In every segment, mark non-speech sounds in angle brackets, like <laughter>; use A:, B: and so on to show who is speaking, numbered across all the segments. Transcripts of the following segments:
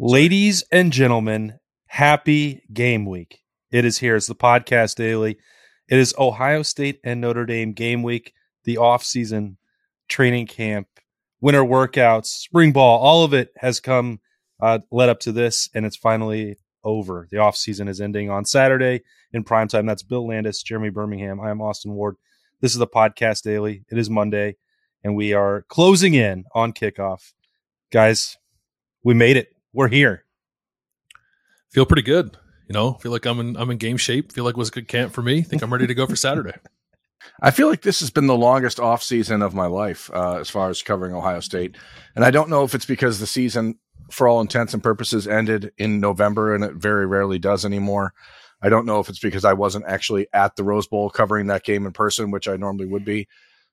A: Ladies and gentlemen, happy game week. It is here. It's the podcast daily. It is Ohio State and Notre Dame game week, the off-season training camp, winter workouts, spring ball, all of it has come uh, led up to this, and it's finally over. The off-season is ending on Saturday in prime time. That's Bill Landis, Jeremy Birmingham. I am Austin Ward. This is the podcast daily. It is Monday, and we are closing in on kickoff. Guys, we made it. We're here.
B: Feel pretty good. You know, feel like I'm in I'm in game shape. Feel like it was a good camp for me. Think I'm ready to go for Saturday. <laughs>
C: I feel like this has been the longest off season of my life uh, as far as covering Ohio State, and I don't know if it's because the season, for all intents and purposes, ended in November, and it very rarely does anymore. I don't know if it's because I wasn't actually at the Rose Bowl covering that game in person, which I normally would be.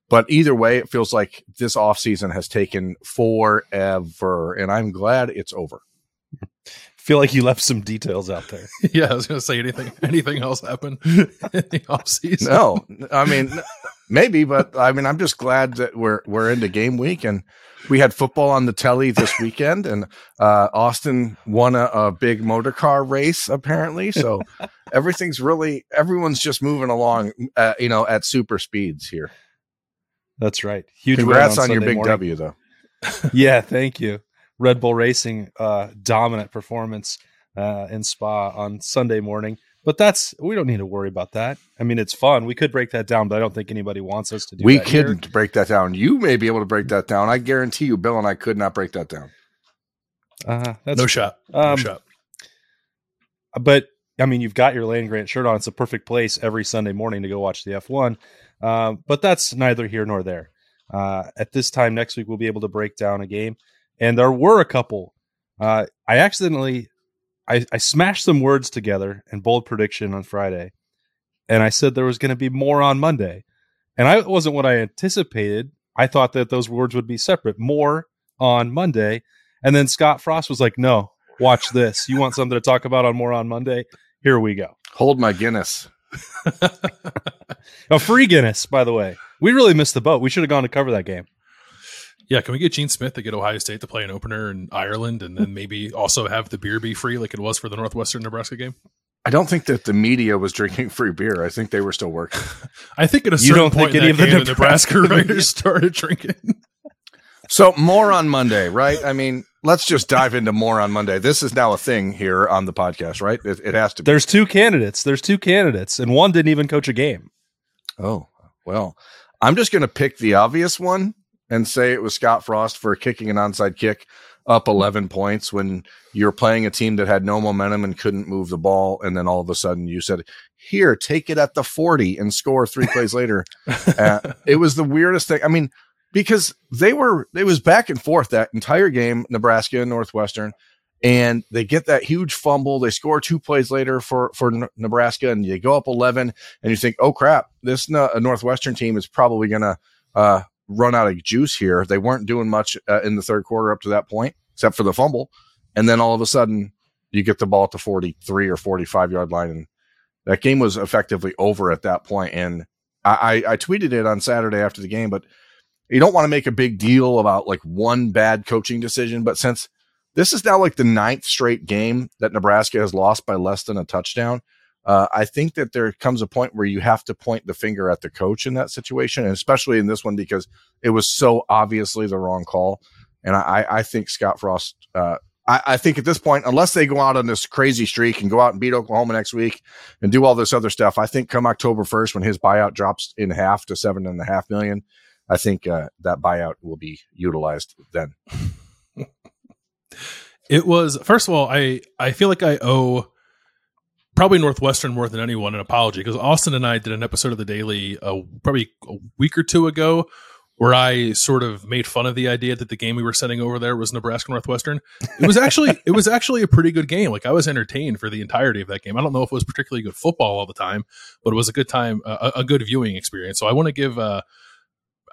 C: But either way, it feels like this off season has taken forever, and I'm glad it's over
A: feel like you left some details out there. <laughs>
B: yeah, I was going to say anything. Anything else happen <laughs> in the off season?
C: No, I mean maybe, but I mean I'm just glad that we're we're into game week and we had football on the telly this weekend and uh, Austin won a, a, big motor car race apparently. So <laughs> everything's really everyone's just moving along, uh, you know, at super speeds here.
A: That's right. Huge.
C: Congrats on,
A: on
C: your big
A: morning.
C: W though.
A: yeah, thank you. Red Bull Racing uh, dominant performance uh, in Spa on Sunday morning. But that's we don't need to worry about that. I mean, it's fun. We could break that down, but I don't think anybody wants us to do. That.
C: We
A: couldn't
C: here. break that down. You may be able to break that down. I guarantee you, Bill and I could not break that down.
A: Uh, that's
B: no shot. Um, no shot.
A: But I mean, you've got your land grant shirt on. It's a perfect place every Sunday morning to go watch the F1. Uh, but that's neither here nor there. Uh, at this time next week, we'll be able to break down a game and there were a couple. Uh, I accidentally, I, I smashed some words together in bold prediction on Friday, and I said there was going to be more on Monday, and I wasn't what I anticipated. I thought that those words would be separate. More on Monday, and then Scott Frost was like, "No, watch this. You want something to talk about on Moron Monday? Here we go.
C: Hold my Guinness." <laughs>
A: a free Guinness, by the way. We really missed the boat. We should have gone to cover that game.
B: Yeah, can we get Gene Smith to get Ohio State to play an opener in Ireland and then maybe also have the beer be free like it was for the Northwestern Nebraska game?
C: I don't think that the media was drinking <laughs> free beer. I think they were still working. <laughs>
B: I think at a certain you don't point think any of the Nebraska, Nebraska <laughs> writers started drinking.
C: So Moron Monday, right? I mean, let's just dive into Moron Monday. This is now a thing here on the podcast, right? It, it has to.
A: Be. There's two candidates. There's two candidates, and one didn't even coach a game.
C: Oh well, I'm just going to pick the obvious one and say it was Scott Frost for kicking an onside kick up 11 points when you're playing a team that had no momentum and couldn't move the ball. And then all of a sudden you said, here, take it at the 40 and score three <laughs> plays later. Uh, it was the weirdest thing. I mean, because they were, it was back and forth that entire game, Nebraska and Northwestern. And they get that huge fumble. They score two plays later for, for Nebraska and they go up 11 and you think, oh crap, this Northwestern team is probably going to, uh, run out of juice here. They weren't doing much uh, in the third quarter up to that point, except for the fumble. And then all of a sudden, you get the ball at the 43 or 45 yard line. And that game was effectively over at that point. And I, I, I tweeted it on Saturday after the game, but you don't want to make a big deal about like one bad coaching decision. But since this is now like the ninth straight game that Nebraska has lost by less than a touchdown, uh, I think that there comes a point where you have to point the finger at the coach in that situation, and especially in this one because it was so obviously the wrong call. And I, I think Scott Frost, uh, I, I, think at this point, unless they go out on this crazy streak and go out and beat Oklahoma next week and do all this other stuff, I think come October 1st, when his buyout drops in half to seven and a half million, I think uh, that buyout will be utilized then. <laughs>
B: it was, first of all, I, I feel like I owe probably Northwestern more than anyone an apology because Austin and I did an episode of the Daily uh, probably a week or two ago where I sort of made fun of the idea that the game we were sending over there was Nebraska Northwestern. It was actually <laughs> it was actually a pretty good game. Like I was entertained for the entirety of that game. I don't know if it was particularly good football all the time, but it was a good time, a good viewing experience. So I want to give. Uh,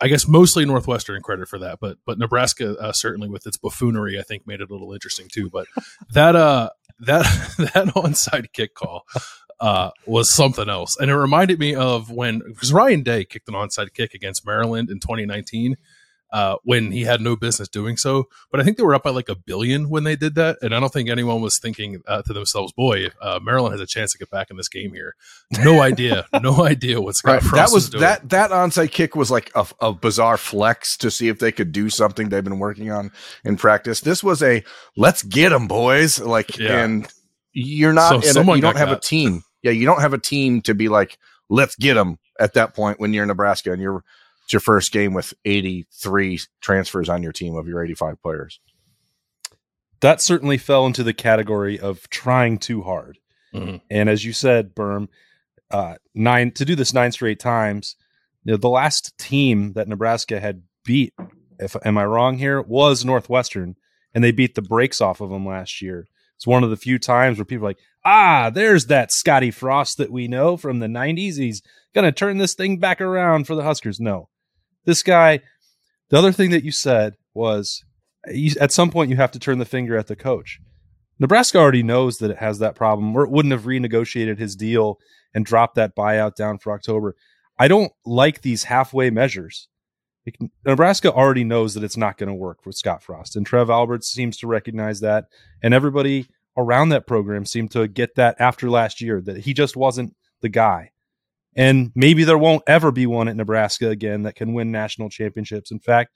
B: I guess mostly Northwestern credit for that, but but Nebraska uh, certainly with its buffoonery, I think made it a little interesting too. But that uh that <laughs> that onside kick call uh, was something else, and it reminded me of when because Ryan Day kicked an onside kick against Maryland in 2019. Uh, when he had no business doing so. But I think they were up by like a billion when they did that, and I don't think anyone was thinking uh, to themselves, "Boy, uh, Maryland has a chance to get back in this game here." No <laughs> idea, no idea what's
C: right. That was doing. that that onside kick was like a, a, bizarre flex to see if they could do something they've been working on in practice. This was a let's get them, boys. Like, yeah. and you're not, so a, you don't have got. a team. Yeah, you don't have a team to be like, let's get them at that point when you're in Nebraska and you're it's your first game with 83 transfers on your team of your 85 players.
A: That certainly fell into the category of trying too hard. Mm-hmm. And as you said, Berm, uh, nine to do this nine straight times. You know, the last team that Nebraska had beat, if am I wrong here, was Northwestern, and they beat the brakes off of them last year. It's one of the few times where people are like, ah, there's that Scotty Frost that we know from the '90s. He's gonna turn this thing back around for the Huskers. No, this guy, the other thing that you said was at some point you have to turn the finger at the coach. Nebraska already knows that it has that problem, or it wouldn't have renegotiated his deal and dropped that buyout down for October. I don't like these halfway measures. Nebraska already knows that it's not going to work with Scott Frost, and Trev Alberts seems to recognize that, and everybody around that program seemed to get that after last year that he just wasn't the guy. And maybe there won't ever be one at Nebraska again that can win national championships. In fact,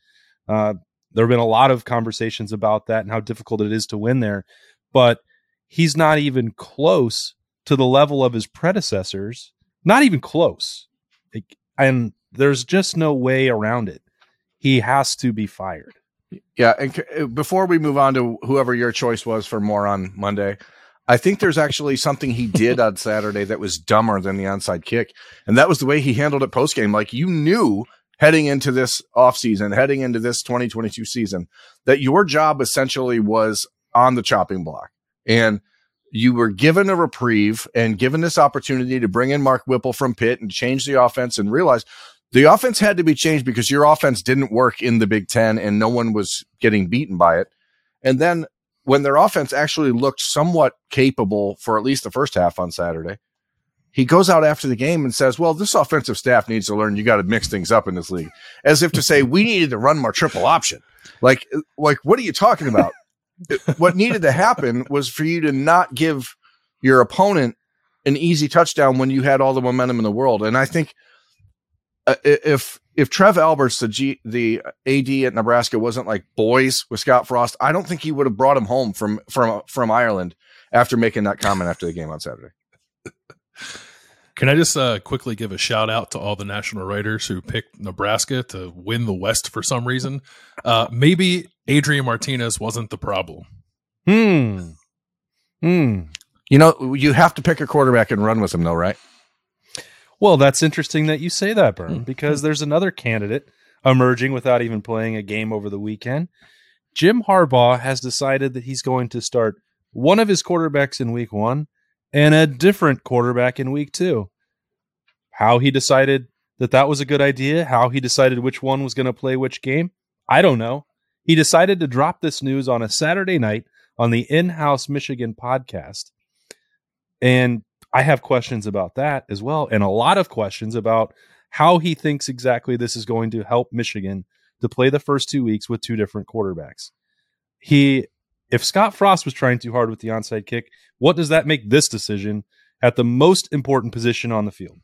A: uh, there have been a lot of conversations about that and how difficult it is to win there. But he's not even close to the level of his predecessors. Not even close. And there's just no way around it. He has to be fired.
C: Yeah. And before we move on to whoever your choice was for Moron Monday, I think there's actually something he did on Saturday that was dumber than the onside kick. And that was the way he handled it post game. Like you knew heading into this offseason, heading into this 2022 season, that your job essentially was on the chopping block. And you were given a reprieve and given this opportunity to bring in Mark Whipple from Pitt and change the offense and realize the offense had to be changed because your offense didn't work in the Big Ten and no one was getting beaten by it. And then when their offense actually looked somewhat capable for at least the first half on Saturday, he goes out after the game and says, Well, this offensive staff needs to learn you got to mix things up in this league. As if to say, we needed to run more triple option. Like, like, what are you talking about? <laughs> what needed to happen was for you to not give your opponent an easy touchdown when you had all the momentum in the world. And I think uh, if if Trev Alberts, the G, the AD at Nebraska, wasn't like boys with Scott Frost, I don't think he would have brought him home from from from Ireland after making that comment after the game on Saturday.
B: Can I just uh, quickly give a shout out to all the national writers who picked Nebraska to win the West for some reason? Uh, maybe Adrian Martinez wasn't the problem.
A: Hmm. Hmm.
C: You know, you have to pick a quarterback and run with him, though, right?
A: Well, that's interesting that you say that, Berm, hmm. because there's another candidate emerging without even playing a game over the weekend. Jim Harbaugh has decided that he's going to start one of his quarterbacks in week one and a different quarterback in week two. How he decided that that was a good idea, how he decided which one was going to play which game, I don't know. He decided to drop this news on a Saturday night on the in house Michigan podcast. And I have questions about that as well, and a lot of questions about how he thinks exactly this is going to help Michigan to play the first two weeks with two different quarterbacks. He, if Scott Frost was trying too hard with the onside kick, what does that make this decision at the most important position on the field?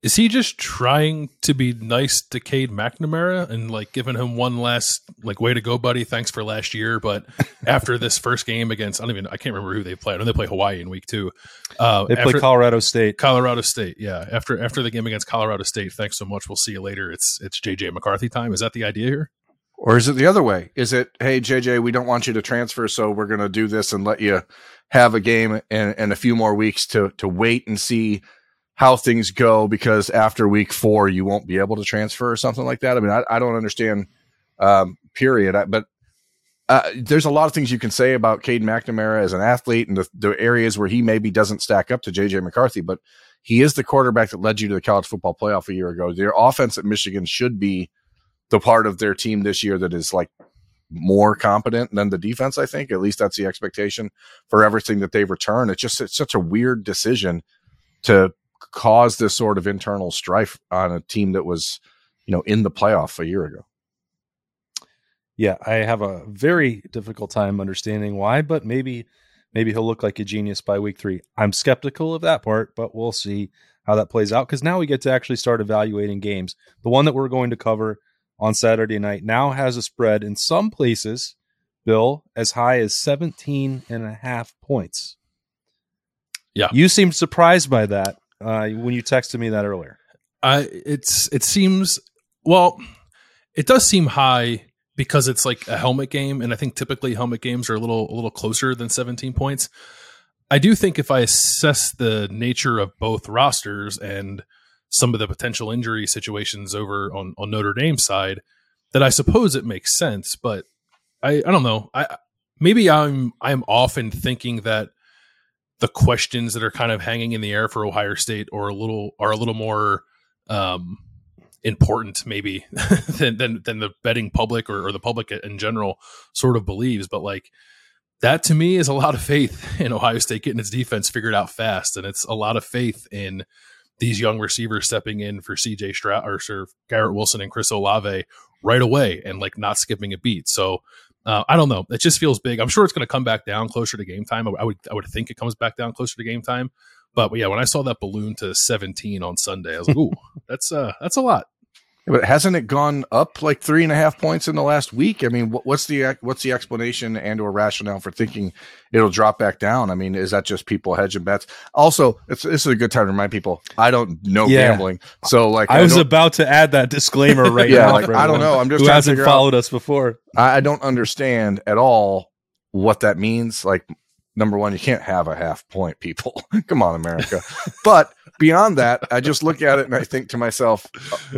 B: Is he just trying to be nice to Cade McNamara and like giving him one last like way to go, buddy? Thanks for last year. But <laughs> after this first game against I don't even I can't remember who they played. I know they play Hawaii in week two.
A: Uh, they play Colorado State.
B: Colorado State, yeah. After after the game against Colorado State, thanks so much. We'll see you later. It's it's JJ McCarthy time. Is that the idea here?
C: Or is it the other way? Is it, hey JJ, we don't want you to transfer, so we're going to do this and let you have a game and, and a few more weeks to to wait and see how things go because after week four you won't be able to transfer or something like that. I mean, I, I don't understand. Um, period. I, but uh, there's a lot of things you can say about Cade McNamara as an athlete and the, the areas where he maybe doesn't stack up to JJ McCarthy, but he is the quarterback that led you to the college football playoff a year ago. Their offense at Michigan should be the part of their team this year that is like more competent than the defense. I think at least that's the expectation for everything that they've returned. It's just it's such a weird decision to cause this sort of internal strife on a team that was, you know, in the playoff a year ago.
A: Yeah, I have a very difficult time understanding why, but maybe maybe he'll look like a genius by week three. I'm skeptical of that part, but we'll see how that plays out because now we get to actually start evaluating games. The one that we're going to cover on Saturday night now has a spread in some places, Bill, as high as 17 and a half points.
B: Yeah.
A: You seemed surprised by that uh, when you texted me that earlier.
B: Uh, it's it seems well, it does seem high because it's like a helmet game, and I think typically helmet games are a little a little closer than 17 points. I do think if I assess the nature of both rosters and some of the potential injury situations over on, on Notre Dame's side, that I suppose it makes sense. But I, I don't know. I maybe I'm I'm often thinking that the questions that are kind of hanging in the air for Ohio State or a little are a little more um, important maybe <laughs> than, than than the betting public or, or the public in general sort of believes. But like that to me is a lot of faith <laughs> in Ohio State getting its defense figured out fast, and it's a lot of faith in these young receivers stepping in for CJ Stroud or Sir Garrett Wilson and Chris Olave right away and like not skipping a beat. So uh, I don't know. It just feels big. I'm sure it's going to come back down closer to game time. I would I would think it comes back down closer to game time. But yeah, when I saw that balloon to 17 on Sunday, I was like, "Ooh, <laughs> that's uh, that's a lot."
C: But hasn't it gone up like three and a half points in the last week? I mean, what's the what's the explanation and or rationale for thinking it'll drop back down? I mean, is that just people hedging bets? Also, it's this is a good time to remind people I don't know yeah. gambling, so like
A: I, I was about to add that disclaimer <laughs> right
C: yeah,
A: now.
C: Like, I don't know. I'm just
A: who hasn't followed out, us before.
C: I don't understand at all what that means. Like number one, you can't have a half point, people. <laughs> Come on, America. but beyond that, I just look at it and I think to myself,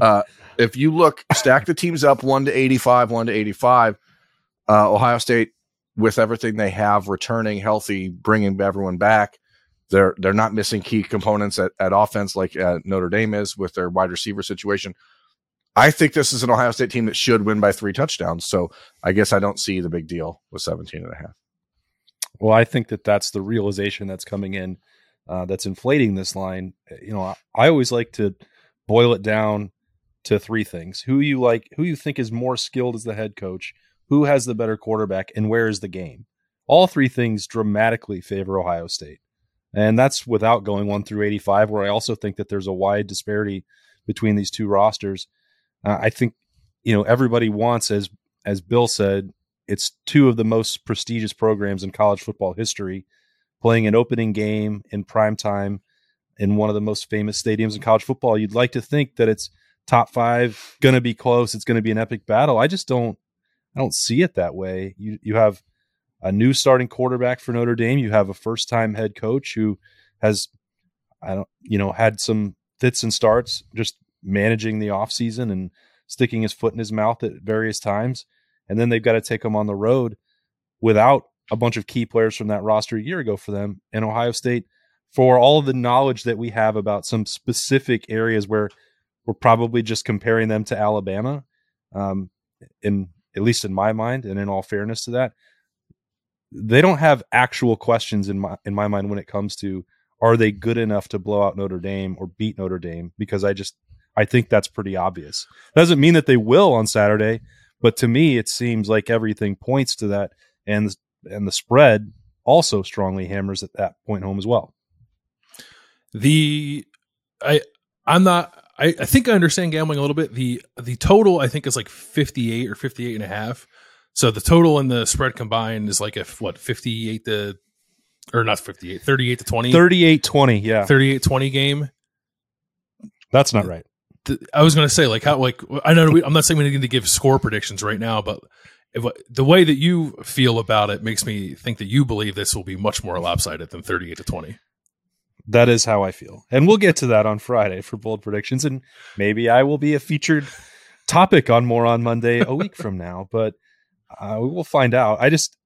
C: uh, if you look, stack the teams up one to 85, one to 85, uh, Ohio State, with everything they have returning healthy, bringing everyone back, they're they're not missing key components at, at offense like uh, Notre Dame is with their wide receiver situation. I think this is an Ohio State team that should win by three touchdowns. So I guess I don't see the big deal with 17 and a half.
A: Well, I think that that's the realization that's coming in uh, that's inflating this line. You know, I, I always like to boil it down to three things: who you like, who you think is more skilled as the head coach, who has the better quarterback, and where is the game. All three things dramatically favor Ohio State, and that's without going one through eighty-five. Where I also think that there's a wide disparity between these two rosters. Uh, I think you know everybody wants, as as Bill said, it's two of the most prestigious programs in college football history playing an opening game in prime time in one of the most famous stadiums in college football. You'd like to think that it's top five, going to be close. It's going to be an epic battle. I just don't, I don't see it that way. You you have a new starting quarterback for Notre Dame. You have a first time head coach who has, I don't, you know, had some fits and starts, just managing the offseason and sticking his foot in his mouth at various times and then they've got to take him on the road without a bunch of key players from that roster a year ago for them. And Ohio State, for all the knowledge that we have about some specific areas where we're probably just comparing them to Alabama, um, in at least in my mind, and in all fairness to that, they don't have actual questions in my in my mind when it comes to are they good enough to blow out Notre Dame or beat Notre Dame? Because I just I think that's pretty obvious. Doesn't mean that they will on Saturday, but to me, it seems like everything points to that, and and the spread also strongly hammers at that point home as well.
B: The I I'm not I, I think I understand gambling a little bit. The the total I think is like 58 or 58 and a half. So the total and the spread combined is like a what 58 to or not 58 38 to 20
A: 38 20 yeah
B: 38 20 game
A: that's not right
B: I was going to say like how like I know we, I'm not saying we need to give score predictions right now, but if, the way that you feel about it makes me think that you believe this will be much more lopsided than 38 to 20.
A: That is how I feel, and we'll get to that on Friday for bold predictions, and maybe I will be a featured topic on Moron Monday a week from now, but uh, we will find out. I just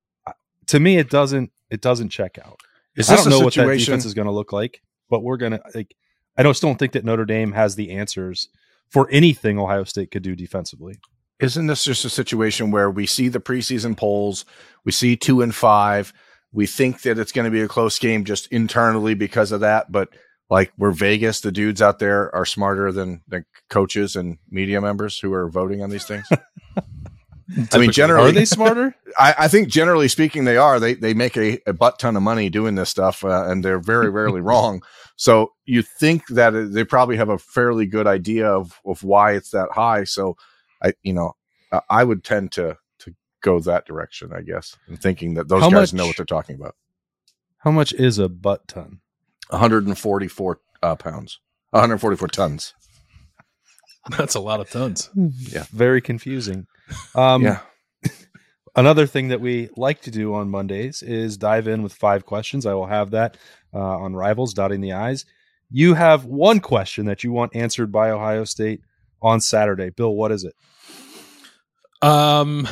A: to me it doesn't it doesn't check out. Is I don't know what that defense is going to look like, but we're gonna like I just don't think that Notre Dame has the answers for anything Ohio State could do defensively.
C: Isn't this just a situation where we see the preseason polls, we see two and five, we think that it's going to be a close game just internally because of that, but like we're Vegas, the dudes out there are smarter than the coaches and media members who are voting on these things. <laughs> I mean, generally,
A: Are they smarter? <laughs>
C: I, I think generally speaking, they are. They they make a, a butt ton of money doing this stuff, uh, and they're very rarely <laughs> wrong. So you think that they probably have a fairly good idea of of why it's that high. So I, you know, I would tend to to go that direction, I guess, and thinking that those
A: How
C: guys
A: much-
C: know what they're talking about.
A: How much is a butt ton?
C: 144 uh, pounds, 144 tons. <laughs>
B: That's a lot of tons.
C: Yeah.
A: Very confusing. Um,
C: yeah, <laughs>
A: Another thing that we like to do on Mondays is dive in with five questions. I will have that uh, on Rivals, dotting the I's. You have one question that you want answered by Ohio State on Saturday. Bill, what is it?
B: Um,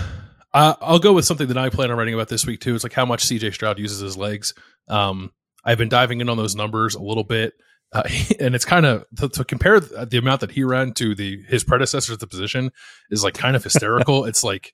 B: I, I'll go with something that I plan on writing about this week too. It's like how much CJ Stroud uses his legs. Um, I've been diving in on those numbers a little bit, uh, <laughs> and it's kind of to, to compare the amount that he ran to the his predecessors at the position is like kind of hysterical. <laughs> it's like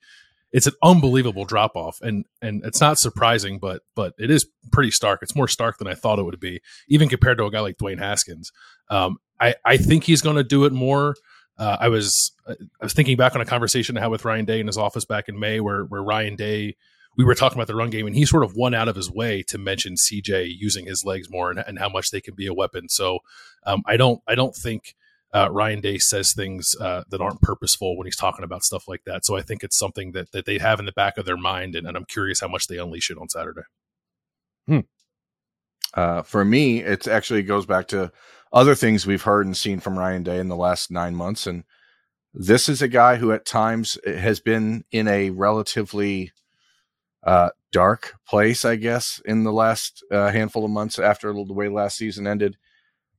B: it's an unbelievable drop off, and and it's not surprising, but but it is pretty stark. It's more stark than I thought it would be, even compared to a guy like Dwayne Haskins. Um, I I think he's going to do it more. Uh, I was I was thinking back on a conversation I had with Ryan Day in his office back in May, where where Ryan Day we were talking about the run game, and he sort of went out of his way to mention CJ using his legs more and, and how much they can be a weapon. So um, I don't I don't think uh, Ryan Day says things uh, that aren't purposeful when he's talking about stuff like that. So I think it's something that that they have in the back of their mind, and, and I'm curious how much they unleash it on Saturday.
C: uh, for me, it actually goes back to other things we've heard and seen from Ryan Day in the last nine months, and this is a guy who at times has been in a relatively uh, dark place, I guess, in the last uh, handful of months after the way last season ended.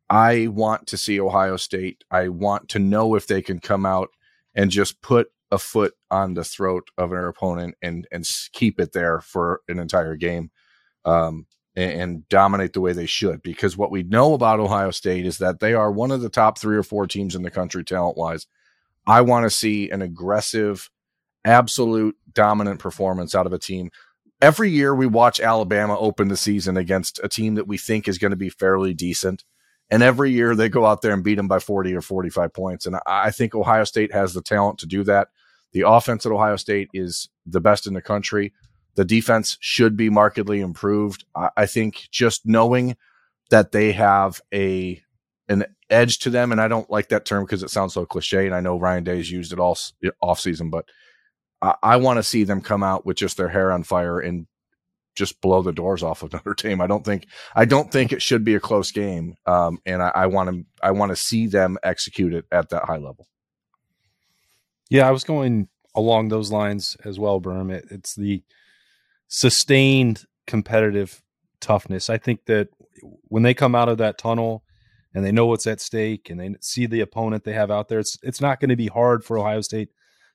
C: I want to see Ohio State. I want to know if they can come out and just put a foot on the throat of their opponent and and keep it there for an entire game, um, and, and dominate the way they should. Because what we know about Ohio State is that they are one of the top three or four teams in the country talent wise. I want to see an aggressive, absolute dominant performance out of a team. Every year we watch Alabama open the season against a team that we think is going to be fairly decent. And every year they go out there and beat them by 40 or 45 points. And I, I think Ohio State has the talent to do that. The offense at Ohio State is the best in the country. The defense should be markedly improved. I, I think just knowing that they have a an edge to them, and I don't like that term because it sounds so cliche. And I know Ryan Day's used it all off season, but I, I want to see them come out with just their hair on fire and just blow the doors off of <laughs> Notre Dame. I don't think I don't think it should be a close game, um, and I want to I want to see them execute it at that high level.
A: Yeah, I was going along those lines as well, Berm. It, it's the sustained competitive toughness. I think that when they come out of that tunnel and they know what's at stake and they see the opponent they have out there, it's it's not going to be hard for Ohio State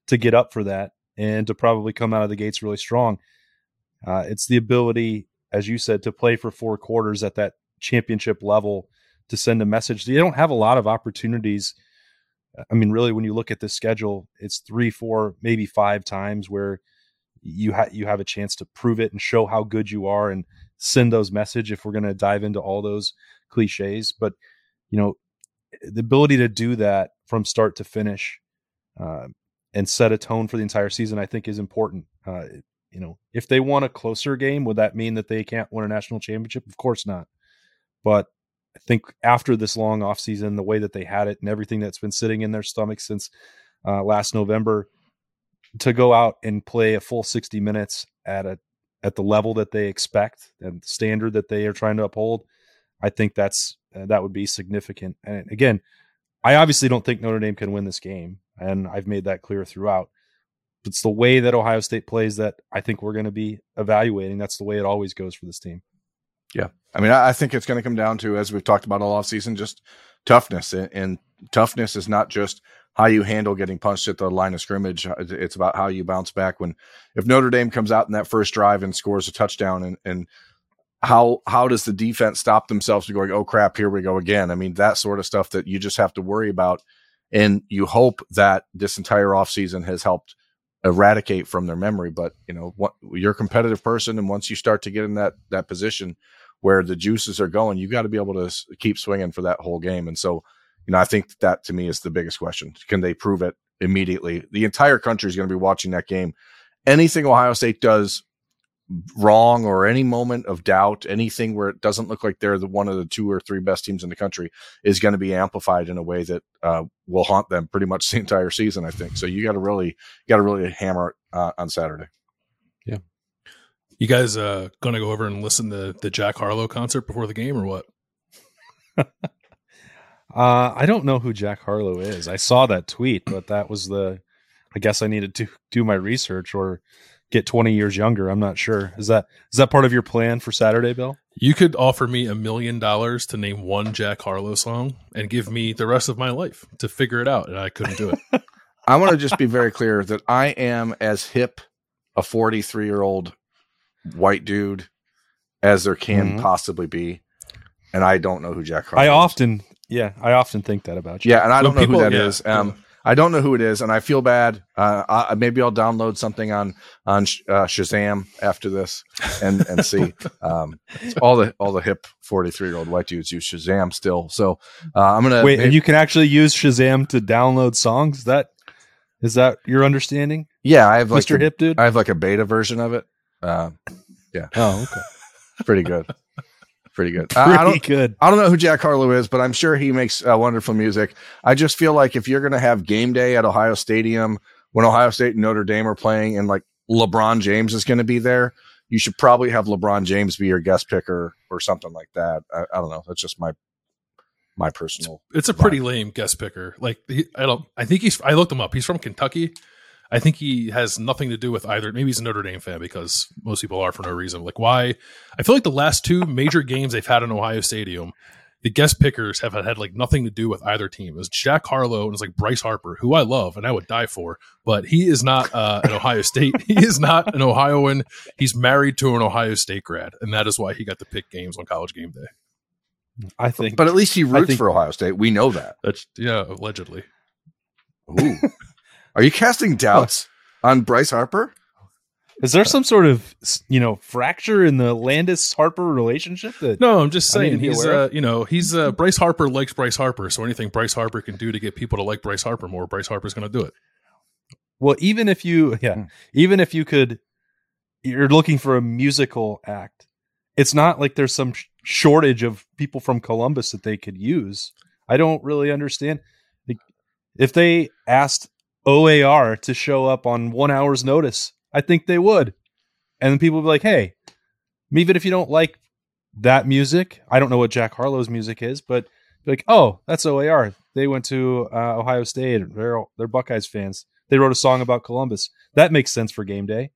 A: to get up for that and to probably come out of the gates really strong. Uh, it's the ability, as you said, to play for four quarters at that championship level to send a message. They don't have a lot of opportunities. I mean, really, when you look at the schedule, it's three, four, maybe five times where you ha- you have a chance to prove it and show how good you are and send those message. If we're going to dive into all those cliches, but you know, the ability to do that from start to finish uh, and set a tone for the entire season, I think, is important. Uh, you know, if they want a closer game, would that mean that they can't win a national championship? Of course not. But I think after this long offseason the way that they had it and everything that's been sitting in their stomach since uh, last November, to go out and play a full 60 minutes at a at the level that they expect and the standard that they are trying to uphold, I think that's uh, that would be significant. And again, I obviously don't think Notre Dame can win this game, and I've made that clear throughout. It's the way that Ohio State plays that I think we're going to be evaluating. That's the way it always goes for this team.
C: Yeah. I mean, I think it's going to come down to, as we've talked about all offseason, just toughness. And, and toughness is not just how you handle getting punched at the line of scrimmage. Uh, it's about how you bounce back when, if Notre Dame comes out in that first drive and scores a touchdown and, and how, how does the defense stop themselves from going, oh crap, here we go again? I mean, that sort of stuff that you just have to worry about. And you hope that this entire offseason has helped eradicate from their memory. But, you know, what, you're a competitive person. And once you start to get in that, that position, where the juices are going, you've got to be able to keep swinging for that whole game. And so, you know, I think that to me is the biggest question. Can they prove it immediately. The entire country is going to be watching that game. Anything Ohio State does wrong or any moment of doubt, anything where it doesn't look like they're the one of the two or three best teams in the country is going to be amplified in a way that uh, will haunt them pretty much <laughs> the entire season. I think so. You got to really, got to really hammer it uh, on Saturday.
A: Yeah.
B: You guys uh, going to go over and listen to the Jack Harlow concert before the game or what? <laughs>
A: uh, I don't know who Jack Harlow is. I saw that tweet, but that was the. I guess I needed to do my research or get 20 years younger. I'm not sure. Is that is that part of your plan for Saturday, Bill?
B: You could offer me a million dollars to name one Jack Harlow song and give me the rest of my life to figure it out, and I couldn't do it. <laughs>
C: I want to just be very clear that I am as hip a 43 year old white dude as there can
A: Mhm.
C: possibly be, and I don't know who Jack Harlow.
A: I
C: is.
A: often, yeah, I often think that about you.
C: yeah, and I don't
B: When
C: know who that
B: people-
C: is.
B: yeah,
C: Um, I don't know who it is, and I feel bad. Uh, I, maybe I'll download something on on uh, Shazam after this and and see. <laughs> Um, all the all the hip 43 year old white dudes use Shazam still. So uh, I'm gonna
A: Wait,
C: maybe-
A: and you can actually use Shazam to download songs. That is that your understanding,
C: yeah, I have like
A: Mister
C: a-
A: Hip Dude?
C: I have like a beta version of it. Uh,
A: oh, okay, <laughs>
C: pretty good, pretty good. I, I
A: pretty
C: don't
A: good.
C: I don't know who Jack Harlow is, but I'm sure he makes uh, wonderful music. I just feel like if you're going to have game day at Ohio Stadium when Ohio State and Notre Dame are playing and like LeBron James is going to be there, you should probably have LeBron James be your guest picker or something like that. I, I don't know. That's just my my personal.
B: It's a pretty lame guest picker. Like he, I don't. I think he's. I looked him up. He's from Kentucky. I think he has nothing to do with either. Maybe he's a Notre Dame fan because most people are for no reason. Like why? I feel like the last two major games they've had in Ohio Stadium, the guest pickers have had, had like nothing to do with either team. It was Jack Harlow and it's like Bryce Harper, who I love and I would die for, but he is not uh, an Ohio State. <laughs> he is not an Ohioan. He's married to an Ohio State grad, and that is why he got to pick games on College Game Day.
A: I think,
C: But at least he roots
A: think-
C: for Ohio State. We know that.
B: That's yeah, allegedly.
C: Ooh. Are you casting doubts on Bryce Harper?
A: is there some sort of you know fracture in the Landis Harper relationship that
B: No, I'm just saying he's
A: aware
B: uh, you know he's uh, Bryce Harper likes Bryce Harper, so anything Bryce Harper can do to get people to like Bryce Harper more, Bryce Harper's going to do it.
A: Well, even if you, yeah,
C: Hmm.
A: even if you could, you're looking for a musical act. It's not like there's some sh- shortage of people from Columbus that they could use. I don't really understand. Like, if they asked OAR to show up on one hour's notice, I think they would. And then people would be like, hey, even if you don't like that music, I don't know what Jack Harlow's music is, but be like, oh, that's OAR. They went to uh, Ohio State. They're they're Buckeyes fans. They wrote a song about Columbus. That makes sense for game day.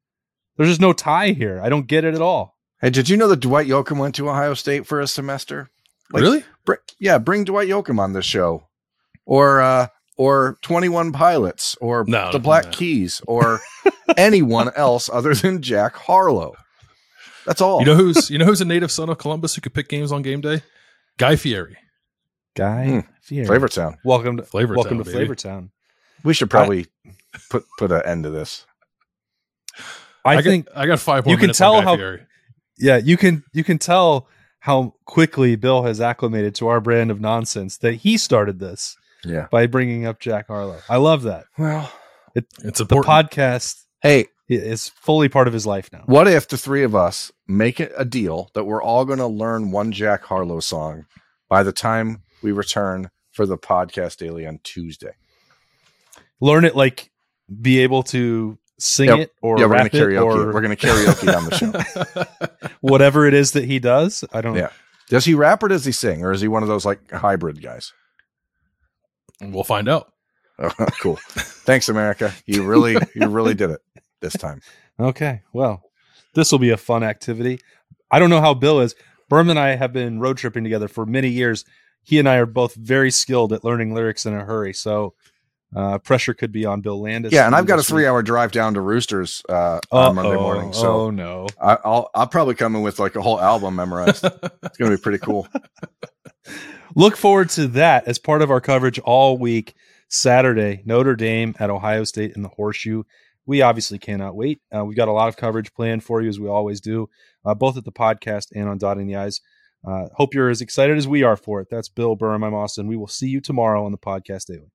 A: There's just no tie here. I don't get it at all.
C: Hey, did you know that Dwight Yoakam went to Ohio State for a semester? Like,
B: really?
C: Br- yeah, bring Dwight Yoakam on this show, or uh, or Twenty One Pilots, or
B: No,
C: the Black
B: no.
C: Keys, or <laughs> anyone else other than Jack Harlow. That's all.
B: You know who's you know who's a native son of Columbus who could pick games on game day? Guy Fieri,
A: Guy
C: Hmm.
A: Fieri.
C: Flavortown.
A: Welcome to
B: Flavor
A: welcome
B: Town,
A: to
B: baby.
A: Flavortown.
C: We should probably put put an end to this.
A: I,
B: got-
A: think
B: I got five more.
A: you can
B: minutes on
A: tell
B: Guy
A: how-
B: Fieri.
A: yeah, you can you can tell how quickly Bill has acclimated to our brand of nonsense that he started this
C: Yeah.
A: by bringing up Jack Harlow. I love that.
C: Well,
B: It's
A: a
B: The
A: podcast
C: hey,
A: it's fully part of his life now.
C: what if the three of us make it a deal that we're all going to learn one Jack Harlow song by the time we return for the podcast daily on Tuesday?
A: Learn it like be able to sing
C: Yep.
A: it or
C: yeah, we're going
A: rap
C: to
A: it
C: karaoke.
A: or
C: We're going to karaoke on the show. <laughs>
A: whatever it is that he does. I don't
C: Yeah. Does he rap or does he sing, or is he one of those like hybrid guys?
B: We'll find out. <laughs>
C: cool. Thanks, America. You really, you really did it this time.
A: Okay. Well, this will be a fun activity. I don't know how Bill is. Berman and I have been road tripping together for many years. He and I are both very skilled at learning lyrics in a hurry. So uh, pressure could be on Bill Landis.
C: Yeah, and I've got a three-hour drive down to Roosters uh, on Monday morning, so
A: oh no.
C: I, I'll I'll probably come in with like a whole album memorized. it's going to be pretty cool. <laughs>
A: Look forward to that as part of our coverage all week. Saturday, Notre Dame at Ohio State in the Horseshoe. We obviously cannot wait. Uh, we've got a lot of coverage planned for you, as we always do, uh, both at the podcast and on Dotting the I's. Uh, hope you're as excited as we are for it. That's Bill Burham. I'm Austin. We will see you tomorrow on the podcast daily.